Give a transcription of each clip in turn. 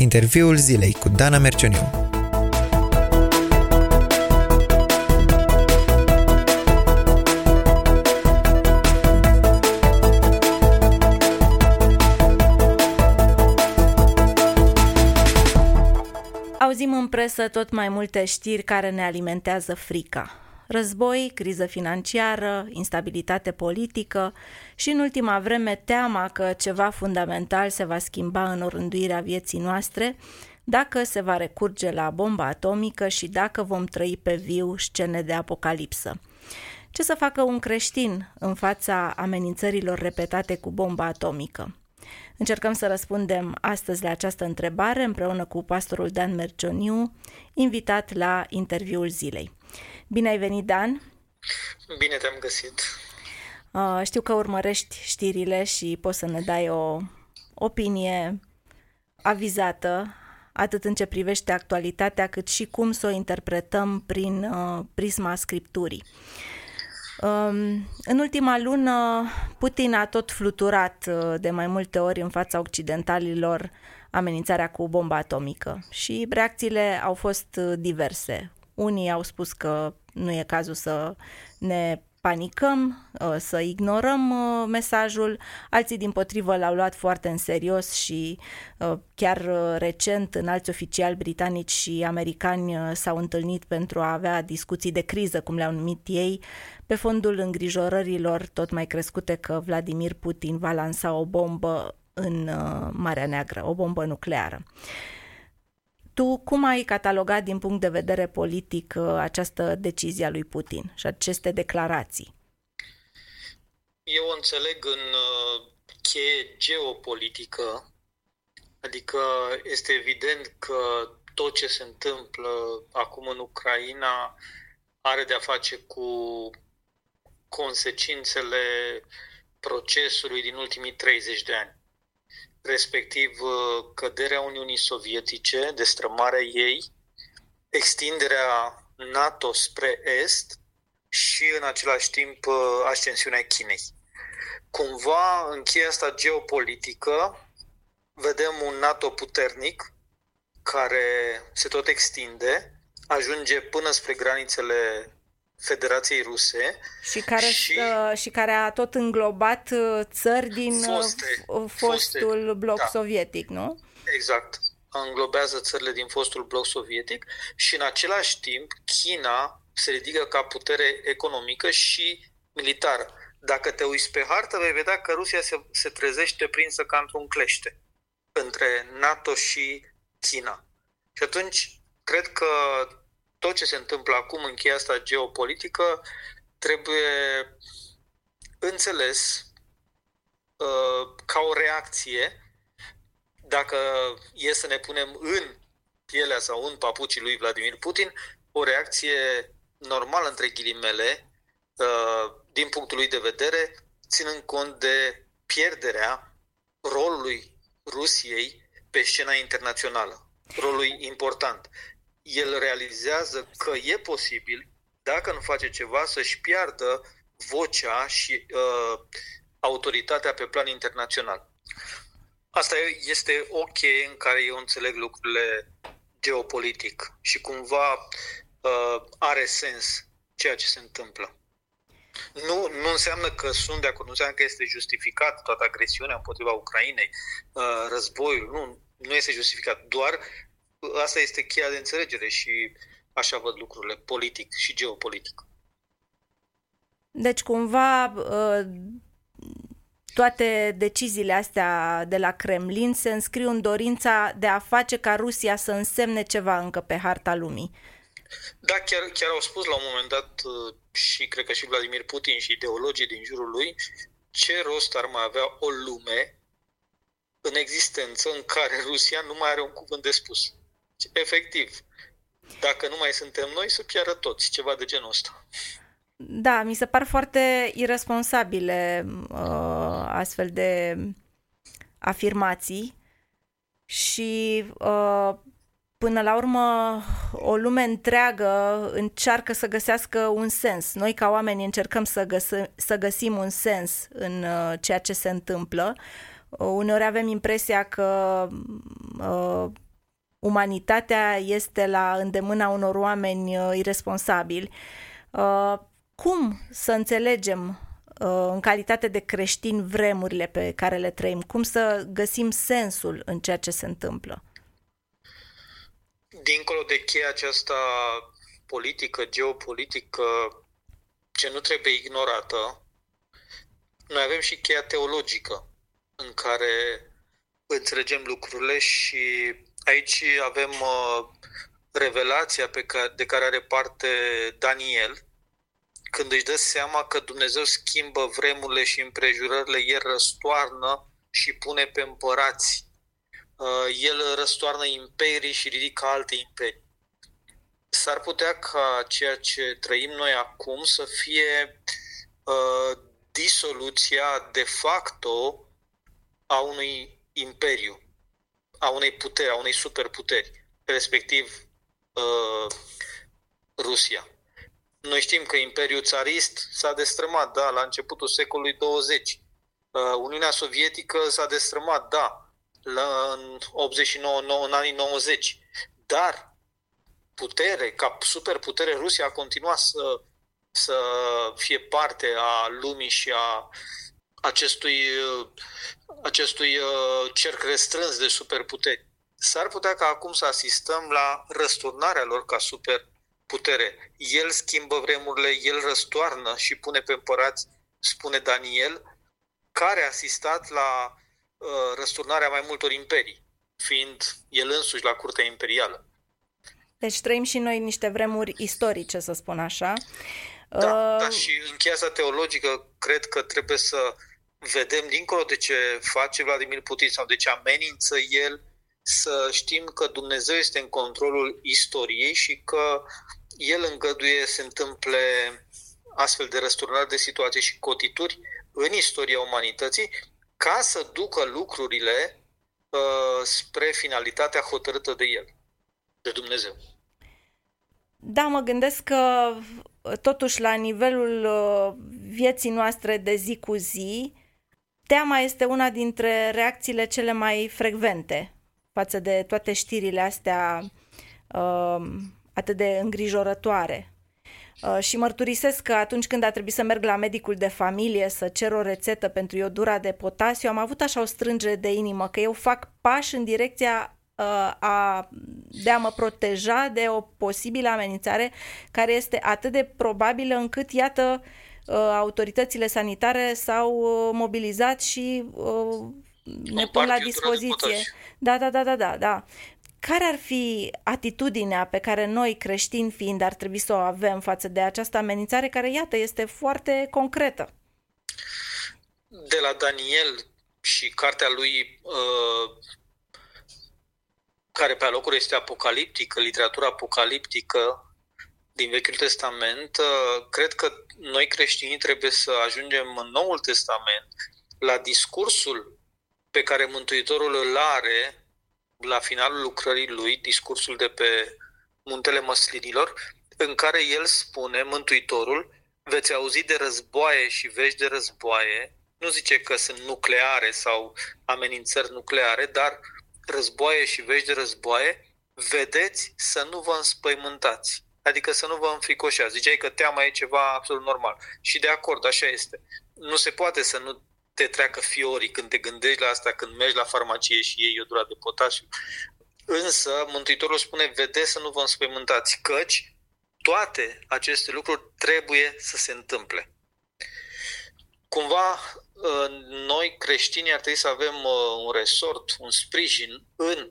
Interviul zilei cu Dana Mercioniu. Auzim în presă tot mai multe știri care ne alimentează frica. Război, criză financiară, instabilitate politică și în ultima vreme teama că ceva fundamental se va schimba în orânduirea vieții noastre dacă se va recurge la bomba atomică și dacă vom trăi pe viu scene de apocalipsă. Ce să facă un creștin în fața amenințărilor repetate cu bomba atomică? Încercăm să răspundem astăzi la această întrebare împreună cu pastorul Dan Mercioniu, invitat la interviul zilei. Bine ai venit, Dan! Bine te-am găsit! Uh, știu că urmărești știrile și poți să ne dai o opinie avizată atât în ce privește actualitatea, cât și cum să o interpretăm prin uh, prisma scripturii. Um, în ultima lună, Putin a tot fluturat uh, de mai multe ori în fața occidentalilor amenințarea cu bomba atomică și reacțiile au fost uh, diverse. Unii au spus că nu e cazul să ne panicăm, uh, să ignorăm uh, mesajul, alții din potrivă l-au luat foarte în serios și uh, chiar recent în alți oficiali britanici și americani s-au întâlnit pentru a avea discuții de criză, cum le-au numit ei, pe fondul îngrijorărilor tot mai crescute că Vladimir Putin va lansa o bombă în Marea Neagră, o bombă nucleară. Tu cum ai catalogat din punct de vedere politic uh, această decizie a lui Putin și aceste declarații? Eu o înțeleg în uh, cheie geopolitică, adică este evident că tot ce se întâmplă acum în Ucraina are de-a face cu consecințele procesului din ultimii 30 de ani respectiv uh, căderea Uniunii Sovietice, destrămarea ei, extinderea NATO spre Est și în același timp uh, ascensiunea Chinei. Cumva în cheia asta geopolitică vedem un NATO puternic care se tot extinde, ajunge până spre granițele Federației Ruse. Și care, și, uh, și care a tot înglobat uh, țări din uh, foste, fostul foste, bloc da. sovietic, nu? Exact. Înglobează țările din fostul bloc sovietic și în același timp China se ridică ca putere economică și militară. Dacă te uiți pe hartă, vei vedea că Rusia se, se trezește prinsă ca într-un clește între NATO și China. Și atunci, cred că tot ce se întâmplă acum în cheia asta geopolitică trebuie înțeles uh, ca o reacție dacă e să ne punem în pielea sau în papucii lui Vladimir Putin, o reacție normală între ghilimele uh, din punctul lui de vedere, ținând cont de pierderea rolului Rusiei pe scena internațională, rolului important el realizează că e posibil, dacă nu face ceva, să-și piardă vocea și uh, autoritatea pe plan internațional. Asta este o cheie în care eu înțeleg lucrurile geopolitic și cumva uh, are sens ceea ce se întâmplă. Nu, nu înseamnă că sunt de acord, nu înseamnă că este justificat toată agresiunea împotriva Ucrainei, uh, războiul, nu, nu este justificat. Doar asta este cheia de înțelegere și așa văd lucrurile, politic și geopolitic. Deci, cumva, uh, toate deciziile astea de la Kremlin se înscriu în dorința de a face ca Rusia să însemne ceva încă pe harta lumii. Da, chiar, chiar au spus la un moment dat uh, și cred că și Vladimir Putin și ideologii din jurul lui ce rost ar mai avea o lume în existență în care Rusia nu mai are un cuvânt de spus efectiv, dacă nu mai suntem noi, să piară toți, ceva de genul ăsta. Da, mi se par foarte irresponsabile uh, astfel de afirmații și uh, până la urmă o lume întreagă încearcă să găsească un sens. Noi ca oameni încercăm să, găs- să găsim un sens în uh, ceea ce se întâmplă. Uh, uneori avem impresia că uh, umanitatea este la îndemâna unor oameni uh, irresponsabili. Uh, cum să înțelegem uh, în calitate de creștini vremurile pe care le trăim? Cum să găsim sensul în ceea ce se întâmplă? Dincolo de cheia aceasta politică, geopolitică, ce nu trebuie ignorată, noi avem și cheia teologică în care înțelegem lucrurile și aici avem uh, revelația pe care, de care are parte Daniel, când își dă seama că Dumnezeu schimbă vremurile și împrejurările, El răstoarnă și pune pe împărați. Uh, el răstoarnă imperii și ridică alte imperii. S-ar putea ca ceea ce trăim noi acum să fie uh, disoluția de facto a unui imperiu, a unei puteri, a unei superputeri, respectiv uh, Rusia. Noi știm că Imperiul Țarist s-a destrămat, da, la începutul secolului 20. Uh, Uniunea Sovietică s-a destrămat, da, la, în 89, în anii 90. Dar putere, ca superputere, Rusia a continuat să, să fie parte a lumii și a acestui, acestui uh, cerc restrâns de superputeri. S-ar putea ca acum să asistăm la răsturnarea lor ca superputere. El schimbă vremurile, el răstoarnă și pune pe împărați, spune Daniel, care a asistat la uh, răsturnarea mai multor imperii, fiind el însuși la curtea imperială. Deci trăim și noi niște vremuri istorice, să spun așa. Da, uh... da și în cheia teologică cred că trebuie să vedem, dincolo de ce face Vladimir Putin sau de ce amenință el, să știm că Dumnezeu este în controlul istoriei și că el îngăduie să întâmple astfel de răsturnări de situații și cotituri în istoria umanității ca să ducă lucrurile uh, spre finalitatea hotărâtă de el, de Dumnezeu. Da, mă gândesc că totuși la nivelul uh, vieții noastre de zi cu zi, teama este una dintre reacțiile cele mai frecvente față de toate știrile astea uh, atât de îngrijorătoare. Uh, și mărturisesc că atunci când a trebuit să merg la medicul de familie să cer o rețetă pentru iodura de potasiu, am avut așa o strângere de inimă că eu fac pași în direcția uh, a, de a mă proteja de o posibilă amenințare care este atât de probabilă încât, iată, uh, autoritățile sanitare s-au uh, mobilizat și ne pun la dispoziție. Da, da, da, da, da, da. Care ar fi atitudinea pe care noi, creștini fiind, ar trebui să o avem față de această amenințare care, iată, este foarte concretă? De la Daniel și cartea lui uh, care pe alocuri este apocaliptică, literatura apocaliptică din Vechiul Testament, uh, cred că noi creștinii trebuie să ajungem în Noul Testament la discursul pe care Mântuitorul îl are la finalul lucrării lui, discursul de pe Muntele Măslinilor, în care el spune, Mântuitorul, veți auzi de războaie și vești de războaie, nu zice că sunt nucleare sau amenințări nucleare, dar războaie și vești de războaie, vedeți să nu vă înspăimântați. Adică să nu vă înfricoșați. Ziceai că teama e ceva absolut normal. Și de acord, așa este. Nu se poate să nu te treacă fiorii când te gândești la asta, când mergi la farmacie și iei iodura de potasiu. Însă, Mântuitorul spune, vedeți să nu vă înspăimântați, căci toate aceste lucruri trebuie să se întâmple. Cumva, noi creștini ar trebui să avem uh, un resort, un sprijin în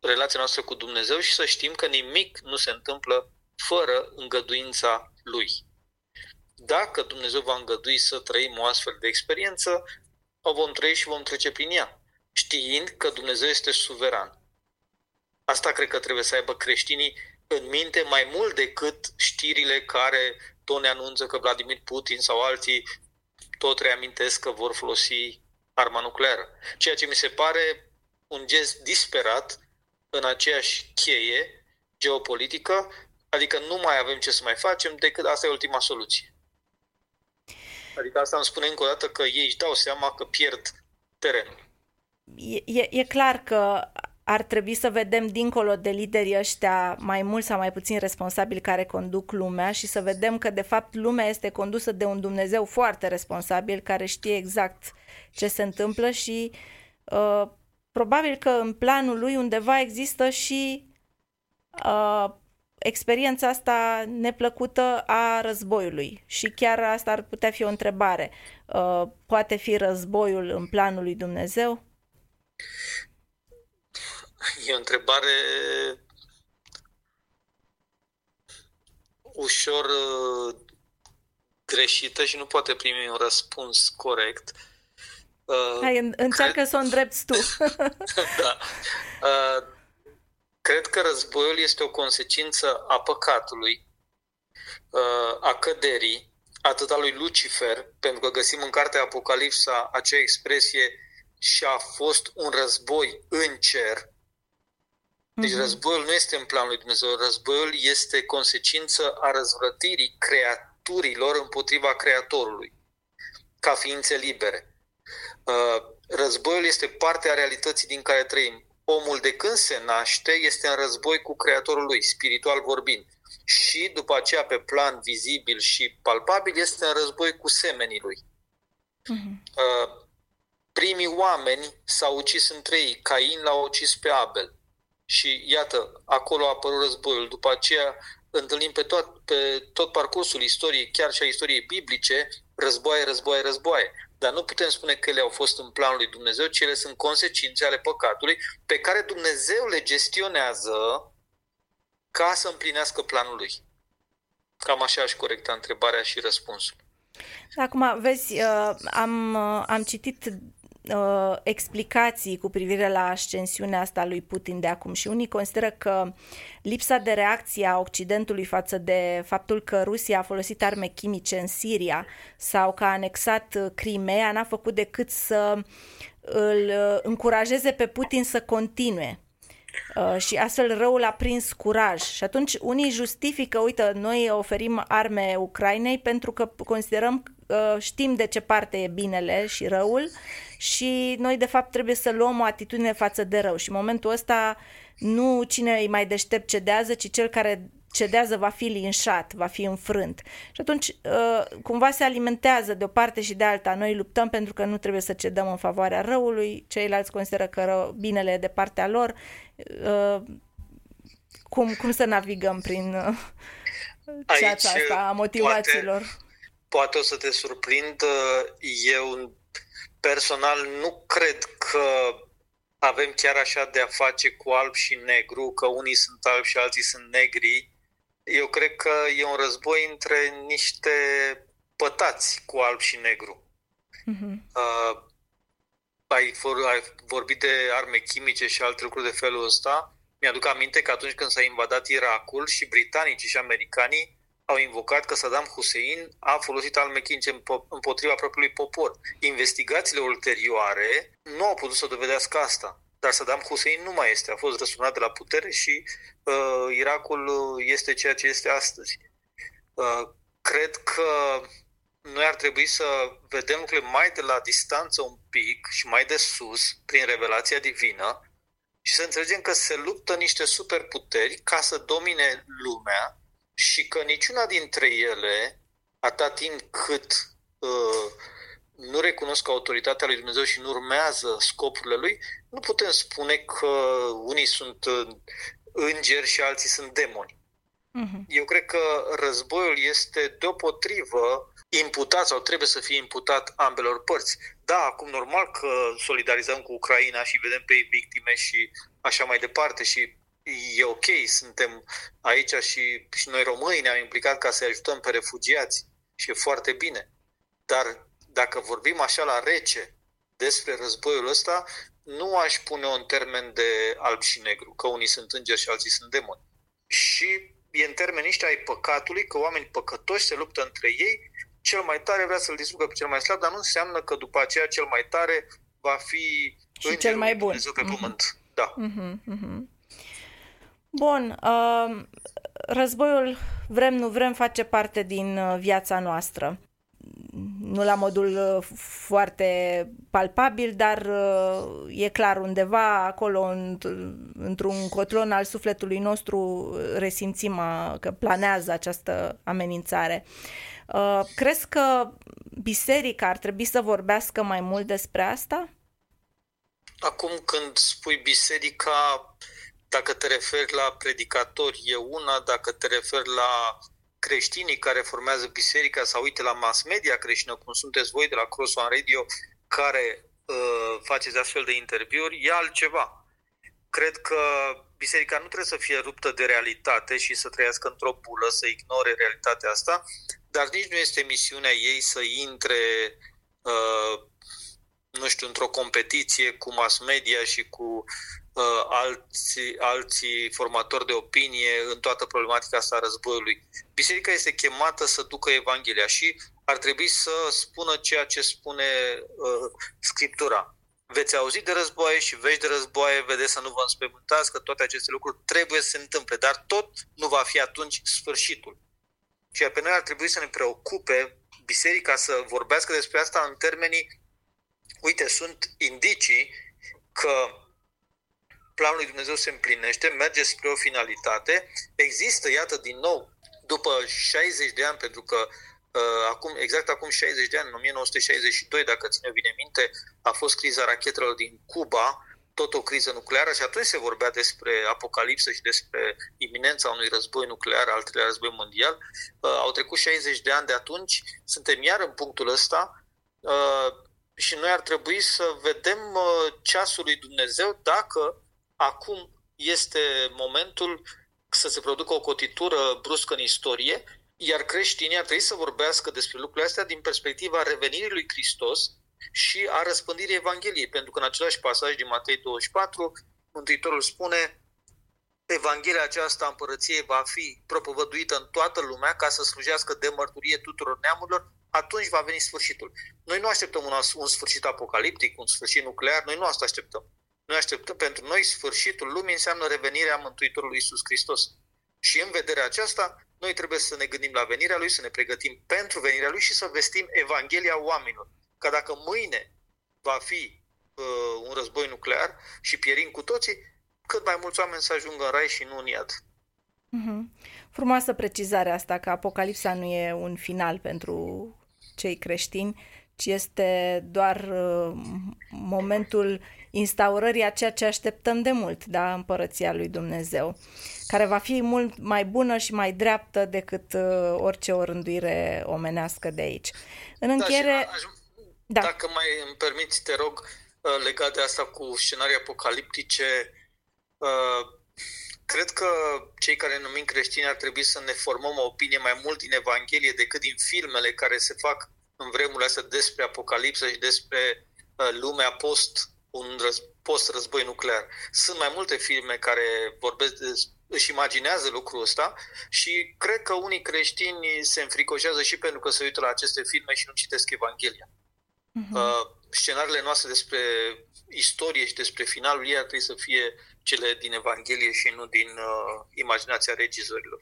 relația noastră cu Dumnezeu și să știm că nimic nu se întâmplă fără îngăduința Lui. Dacă Dumnezeu va îngădui să trăim o astfel de experiență, o vom trăi și vom trece prin ea, știind că Dumnezeu este suveran. Asta cred că trebuie să aibă creștinii în minte mai mult decât știrile care tot ne anunță că Vladimir Putin sau alții tot reamintesc că vor folosi arma nucleară. Ceea ce mi se pare un gest disperat în aceeași cheie geopolitică, adică nu mai avem ce să mai facem decât asta e ultima soluție. Adică asta îmi spune încă o dată că ei își dau seama că pierd terenul. E, e clar că ar trebui să vedem dincolo de liderii ăștia mai mult sau mai puțin responsabili care conduc lumea și să vedem că de fapt lumea este condusă de un Dumnezeu foarte responsabil care știe exact ce se întâmplă și uh, probabil că în planul lui undeva există și uh, experiența asta neplăcută a războiului și chiar asta ar putea fi o întrebare. Uh, poate fi războiul în planul lui Dumnezeu? E o întrebare ușor uh, greșită și nu poate primi un răspuns corect. Uh, Hai, încearcă cred... să o îndrepți tu. da. Uh, cred că războiul este o consecință a păcatului, a căderii, atât a lui Lucifer, pentru că găsim în cartea Apocalipsa acea expresie și a fost un război în cer, deci mm-hmm. războiul nu este în planul lui Dumnezeu, războiul este consecință a răzvrătirii creaturilor împotriva Creatorului, ca ființe libere. Uh, războiul este parte a realității din care trăim. Omul de când se naște este în război cu Creatorul lui, spiritual vorbind. Și după aceea, pe plan vizibil și palpabil, este în război cu semenii lui. Mm-hmm. Primii oameni s-au ucis între ei. Cain l-a ucis pe Abel și iată, acolo a apărut războiul. După aceea întâlnim pe tot, pe tot parcursul istoriei, chiar și a istoriei biblice, războaie, războaie, războaie. Dar nu putem spune că ele au fost în planul lui Dumnezeu, ci ele sunt consecințe ale păcatului pe care Dumnezeu le gestionează ca să împlinească planul lui. Cam așa aș corecta întrebarea și răspunsul. Acum, vezi, uh, am, uh, am citit uh, explicații cu privire la ascensiunea asta lui Putin de acum și unii consideră că lipsa de reacție a Occidentului față de faptul că Rusia a folosit arme chimice în Siria sau că a anexat Crimea n-a făcut decât să îl încurajeze pe Putin să continue. Uh, și astfel răul a prins curaj. Și atunci unii justifică, uite, noi oferim arme Ucrainei pentru că considerăm, uh, știm de ce parte e binele și răul și noi de fapt trebuie să luăm o atitudine față de rău și în momentul ăsta nu cine îi mai deștept cedează, ci cel care cedează va fi linșat, va fi înfrânt. Și atunci uh, cumva se alimentează de o parte și de alta. Noi luptăm pentru că nu trebuie să cedăm în favoarea răului, ceilalți consideră că rău, binele e de partea lor. Uh, cum, cum să navigăm prin ceața asta a motivațiilor? Poate, poate o să te surprind. Eu personal nu cred că avem chiar așa de a face cu alb și negru, că unii sunt albi și alții sunt negri. Eu cred că e un război între niște pătați cu alb și negru. Uh-huh. Uh, ai, for, ai vorbit de arme chimice și alte lucruri de felul ăsta. Mi-aduc aminte că atunci când s-a invadat Irakul și britanicii și americanii au invocat că Saddam Hussein a folosit arme chimice împotriva propriului popor. Investigațiile ulterioare nu au putut să dovedească asta. Dar Saddam Hussein nu mai este. A fost răsunat de la putere și uh, Irakul este ceea ce este astăzi. Uh, cred că noi ar trebui să vedem lucrurile mai de la distanță un pic și mai de sus, prin revelația divină, și să înțelegem că se luptă niște superputeri ca să domine lumea și că niciuna dintre ele, atâta timp cât uh, nu recunosc autoritatea lui Dumnezeu și nu urmează scopurile lui, nu putem spune că unii sunt uh, îngeri și alții sunt demoni. Uh-huh. Eu cred că războiul este deopotrivă imputat sau trebuie să fie imputat ambelor părți. Da, acum normal că solidarizăm cu Ucraina și vedem pe ei victime și așa mai departe și e ok, suntem aici și, și noi românii ne-am implicat ca să ajutăm pe refugiați și e foarte bine. Dar dacă vorbim așa la rece despre războiul ăsta, nu aș pune un termen de alb și negru, că unii sunt îngeri și alții sunt demoni. Și e în termeni ăștia ai păcatului, că oameni păcătoși se luptă între ei, cel mai tare vrea să-l distrugă pe cel mai slab, dar nu înseamnă că după aceea cel mai tare va fi și cel mai bun. Dumnezeu pe mm-hmm. pământ. Da. Mm-hmm, mm-hmm. Bun, uh, războiul, vrem nu vrem, face parte din uh, viața noastră. nu la modul uh, foarte palpabil, dar uh, e clar undeva acolo într-un cotlon al sufletului nostru resimțim că planează această amenințare. Crezi că biserica ar trebui să vorbească mai mult despre asta? Acum când spui biserica, dacă te referi la predicatori e una, dacă te referi la creștinii care formează biserica sau uite la mass media creștină, cum sunteți voi de la Cross One Radio, care uh, faceți astfel de interviuri, e altceva. Cred că biserica nu trebuie să fie ruptă de realitate și să trăiască într-o bulă, să ignore realitatea asta, dar nici nu este misiunea ei să intre uh, nu știu, într-o competiție cu mass media și cu uh, alții, alții formatori de opinie în toată problematica asta a războiului. Biserica este chemată să ducă Evanghelia și ar trebui să spună ceea ce spune uh, Scriptura. Veți auzi de războaie și veți de războaie, vedeți să nu vă înspăimântați, că toate aceste lucruri trebuie să se întâmple, dar tot nu va fi atunci sfârșitul. Și pe noi ar trebui să ne preocupe biserica să vorbească despre asta în termenii, uite, sunt indicii că planul lui Dumnezeu se împlinește, merge spre o finalitate, există, iată, din nou, după 60 de ani, pentru că uh, acum, exact acum 60 de ani, în 1962, dacă ține bine minte, a fost criza rachetelor din Cuba, tot o criză nucleară și atunci se vorbea despre apocalipsă și despre iminența unui război nuclear, al treilea război mondial. Uh, au trecut 60 de ani de atunci, suntem iar în punctul ăsta uh, și noi ar trebui să vedem uh, ceasul lui Dumnezeu dacă acum este momentul să se producă o cotitură bruscă în istorie, iar creștinii ar trebui să vorbească despre lucrurile astea din perspectiva revenirii lui Hristos și a răspândirii Evangheliei, pentru că în același pasaj din Matei 24, Mântuitorul spune Evanghelia aceasta a împărăției va fi propovăduită în toată lumea ca să slujească de mărturie tuturor neamurilor, atunci va veni sfârșitul. Noi nu așteptăm un, un sfârșit apocaliptic, un sfârșit nuclear, noi nu asta așteptăm. Noi așteptăm, pentru noi sfârșitul lumii înseamnă revenirea Mântuitorului Iisus Hristos. Și în vederea aceasta, noi trebuie să ne gândim la venirea Lui, să ne pregătim pentru venirea Lui și să vestim Evanghelia oamenilor. Că dacă mâine va fi uh, un război nuclear și pierim cu toții, cât mai mulți oameni să ajungă în rai și nu în iad. Mm-hmm. Frumoasă precizarea asta că Apocalipsa nu e un final pentru cei creștini, ci este doar uh, momentul instaurării a ceea ce așteptăm de mult, da, împărăția lui Dumnezeu, care va fi mult mai bună și mai dreaptă decât uh, orice orânduire omenească de aici. În încheiere... Da, aș, da. Dacă mai îmi permiți, te rog, uh, legat de asta cu scenarii apocaliptice, uh, cred că cei care ne numim creștini ar trebui să ne formăm o opinie mai mult din Evanghelie decât din filmele care se fac în vremurile astea despre apocalipsă și despre uh, lumea post un răz, post-război nuclear. Sunt mai multe filme care vorbesc de, își imaginează lucrul ăsta și cred că unii creștini se înfricoșează și pentru că se uită la aceste filme și nu citesc Evanghelia. Uh-huh. Uh, scenariile noastre despre istorie și despre finalul ei ar trebui să fie cele din Evanghelie și nu din uh, imaginația regizorilor.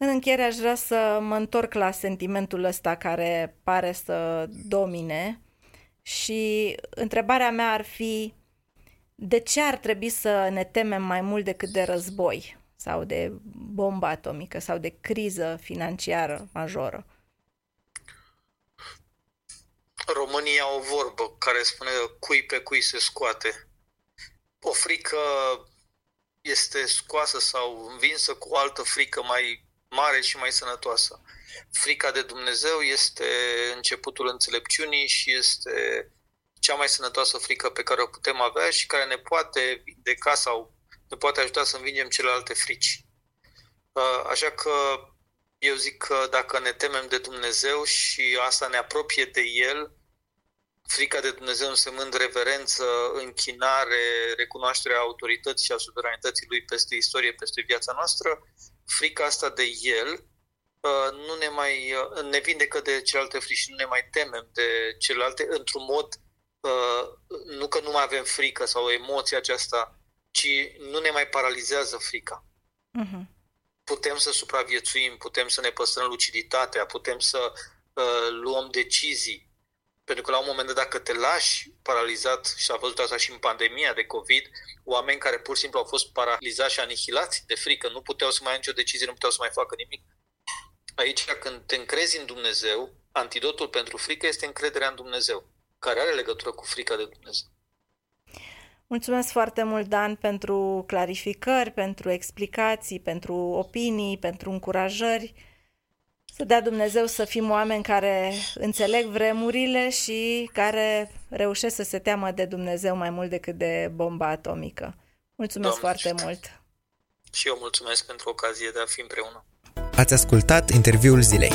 În încheiere aș vrea să mă întorc la sentimentul ăsta care pare să domine și întrebarea mea ar fi de ce ar trebui să ne temem mai mult decât de război sau de bombă atomică sau de criză financiară majoră? România au o vorbă care spune cui pe cui se scoate. O frică este scoasă sau învinsă cu o altă frică mai mare și mai sănătoasă. Frica de Dumnezeu este începutul înțelepciunii și este cea mai sănătoasă frică pe care o putem avea și care ne poate vindeca sau ne poate ajuta să învingem celelalte frici. Uh, așa că eu zic că dacă ne temem de Dumnezeu și asta ne apropie de El, frica de Dumnezeu însemnând reverență, închinare, recunoașterea autorității și a suveranității Lui peste istorie, peste viața noastră, frica asta de El Uh, nu ne mai uh, ne vindecă de celelalte frici și nu ne mai temem de celelalte într-un mod uh, nu că nu mai avem frică sau emoția aceasta, ci nu ne mai paralizează frica. Uh-huh. Putem să supraviețuim, putem să ne păstrăm luciditatea, putem să uh, luăm decizii. Pentru că la un moment dat, dacă te lași paralizat, și a văzut asta și în pandemia de COVID, oameni care pur și simplu au fost paralizați și anihilați de frică, nu puteau să mai ia nicio decizie, nu puteau să mai facă nimic. Aici, când te încrezi în Dumnezeu, antidotul pentru frică este încrederea în Dumnezeu, care are legătură cu frica de Dumnezeu. Mulțumesc foarte mult, Dan, pentru clarificări, pentru explicații, pentru opinii, pentru încurajări. Să dea Dumnezeu să fim oameni care înțeleg vremurile și care reușesc să se teamă de Dumnezeu mai mult decât de bomba atomică. Mulțumesc Doamne, foarte mult! Și eu mulțumesc pentru ocazie de a fi împreună. Ați ascultat interviul zilei.